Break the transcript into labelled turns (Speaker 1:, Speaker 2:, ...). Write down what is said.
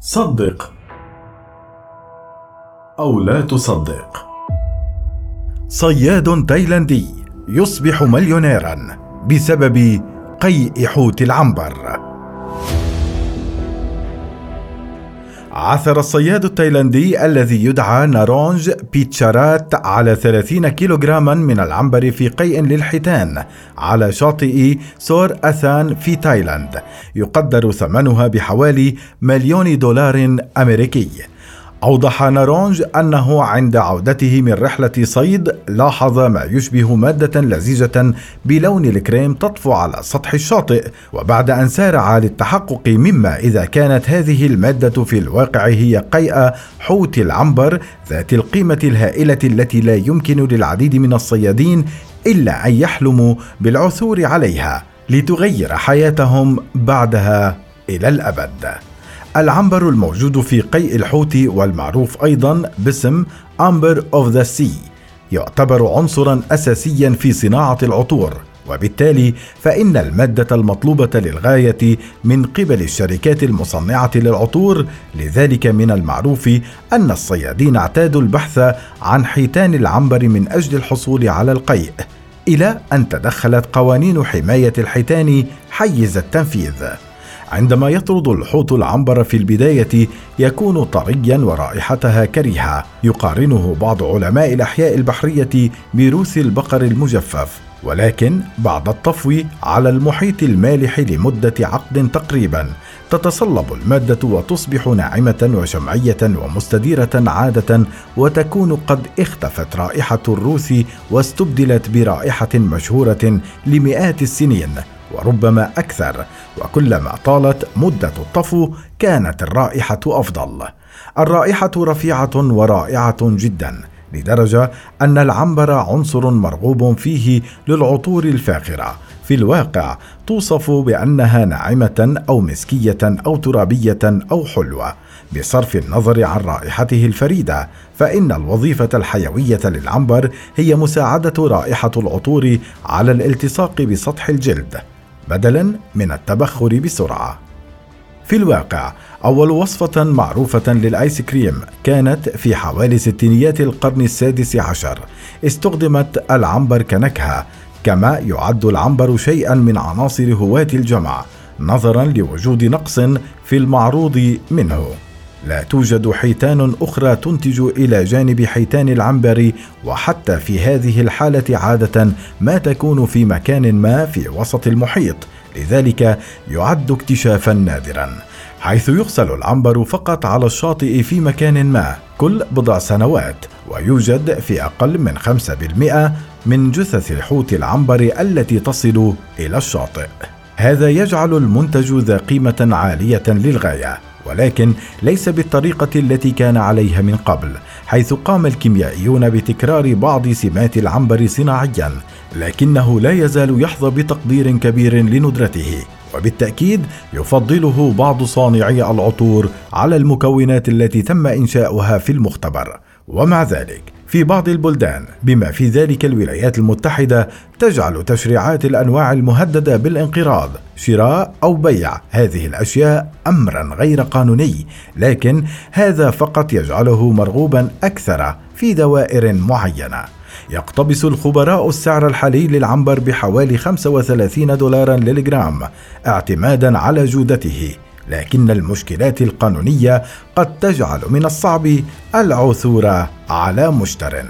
Speaker 1: صدق أو لا تصدق. صياد تايلاندي يصبح مليونيرا بسبب قيء حوت العنبر. عثر الصياد التايلاندي الذي يدعى نارونج بيتشارات على 30 كيلوغراما من العنبر في قيء للحيتان على شاطئ سورات ثاني في تايلاند يقدر ثمنها بحوالي مليون دولار أمريكي. أوضح نارونج أنه عند عودته من رحلة صيد لاحظ ما يشبه مادة لزيجة بلون الكريم تطفو على سطح الشاطئ وبعد أن سارع للتحقق مما إذا كانت هذه المادة في الواقع هي قيء حوت العنبر ذات القيمة الهائلة التي لا يمكن للعديد من الصيادين إلا أن يحلموا بالعثور عليها لتغير حياتهم بعدها إلى الأبد. العنبر الموجود في قيء الحوت والمعروف أيضا باسم أمبر أوف ذا سي يعتبر عنصرا أساسيا في صناعة العطور. وبالتالي فإن المادة المطلوبة للغاية من قبل الشركات المصنعة للعطور لذلك من المعروف أن الصيادين اعتادوا البحث عن حيتان العنبر من أجل الحصول على القيء إلى أن تدخلت قوانين حماية الحيتان حيز التنفيذ. عندما يطرد الحوت العنبر في البداية يكون طريا ورائحتها كريهة يقارنه بعض علماء الأحياء البحرية بروث البقر المجفف. ولكن بعد الطفو على المحيط المالح لمدة عقد تقريبا تتصلب المادة وتصبح ناعمة وشمعية ومستديرة عادة وتكون قد اختفت رائحة الروث واستبدلت برائحة مشهورة لمئات السنين. وربما أكثر وكلما طالت مدة الطفو كانت الرائحة أفضل. الرائحة رفيعة ورائعة جدا لدرجة أن العنبر عنصر مرغوب فيه للعطور الفاخرة. في الواقع توصف بأنها ناعمة أو مسكية أو ترابية أو حلوة. بصرف النظر عن رائحته الفريدة فإن الوظيفة الحيوية للعنبر هي مساعدة رائحة العطور على الالتصاق بسطح الجلد. بدلا من التبخر بسرعة. في الواقع أول وصفة معروفة للآيس كريم كانت في حوالي ستينيات القرن السادس عشر استخدمت العنبر كنكهة كما يعد العنبر شيئا من عناصر هواة الجمع نظرا لوجود نقص في المعروض منه. لا توجد حيتان أخرى تنتج إلى جانب حيتان العنبر وحتى في هذه الحالة عادة ما تكون في مكان ما في وسط المحيط لذلك يعد اكتشافا نادرا. حيث يغسل العنبر فقط على الشاطئ في مكان ما كل بضع سنوات ويوجد في أقل من 5% من جثث الحوت العنبر التي تصل إلى الشاطئ. هذا يجعل المنتج ذا قيمة عالية للغاية. ولكن ليس بالطريقة التي كان عليها من قبل حيث قام الكيميائيون بتكرار بعض سمات العنبر صناعيا لكنه لا يزال يحظى بتقدير كبير لندرته وبالتأكيد يفضله بعض صانعي العطور على المكونات التي تم إنشاؤها في المختبر. ومع ذلك في بعض البلدان. بما في ذلك الولايات المتحدة تجعل تشريعات الأنواع المهددة بالانقراض شراء أو بيع هذه الأشياء أمرا غير قانوني لكن هذا فقط يجعله مرغوبا أكثر في دوائر معينة. يقتبس الخبراء السعر الحالي للعنبر بحوالي 35 دولارا للجرام اعتمادا على جودته. لكن المشكلات القانونية قد تجعل من الصعب العثور على مشتر.